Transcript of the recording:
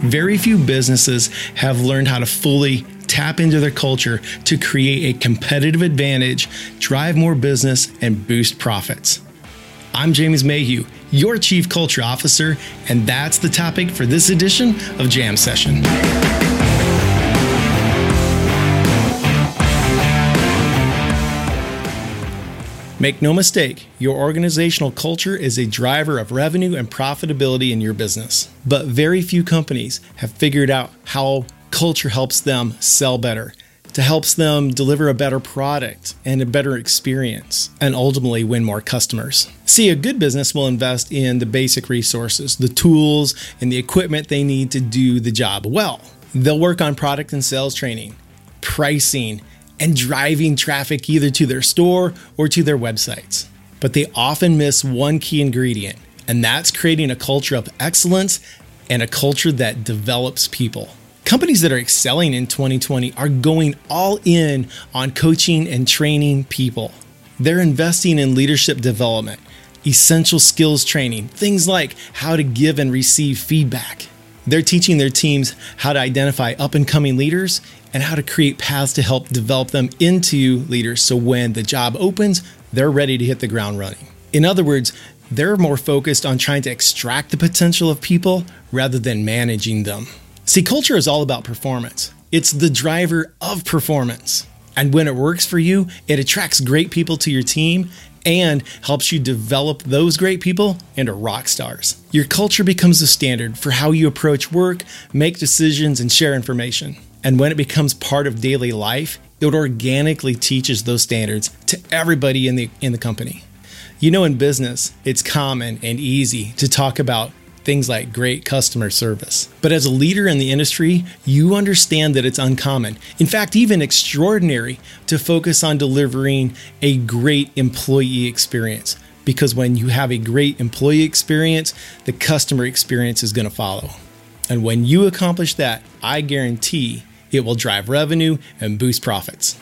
Very few businesses have learned how to fully tap into their culture to create a competitive advantage, drive more business, and boost profits. I'm James Mayhew, your Chief Culture Officer, and that's the topic for this edition of Jam Session. Make no mistake, your organizational culture is a driver of revenue and profitability in your business. But very few companies have figured out how culture helps them sell better, to helps them deliver a better product and a better experience, and ultimately win more customers. See, a good business will invest in the basic resources, the tools, and the equipment they need to do the job well. They'll work on product and sales training, pricing, and driving traffic either to their store or to their websites. But they often miss one key ingredient, and that's creating a culture of excellence and a culture that develops people. Companies that are excelling in 2020 are going all in on coaching and training people. They're investing in leadership development, essential skills training, things like how to give and receive feedback. They're teaching their teams how to identify up and coming leaders and how to create paths to help develop them into leaders so when the job opens, they're ready to hit the ground running. In other words, they're more focused on trying to extract the potential of people rather than managing them. See, culture is all about performance, it's the driver of performance. And when it works for you, it attracts great people to your team and helps you develop those great people into rock stars. Your culture becomes the standard for how you approach work, make decisions, and share information. And when it becomes part of daily life, it organically teaches those standards to everybody in the in the company. You know in business, it's common and easy to talk about things like great customer service. But as a leader in the industry, you understand that it's uncommon, in fact, even extraordinary, to focus on delivering a great employee experience. Because when you have a great employee experience, the customer experience is going to follow. And when you accomplish that, I guarantee it will drive revenue and boost profits.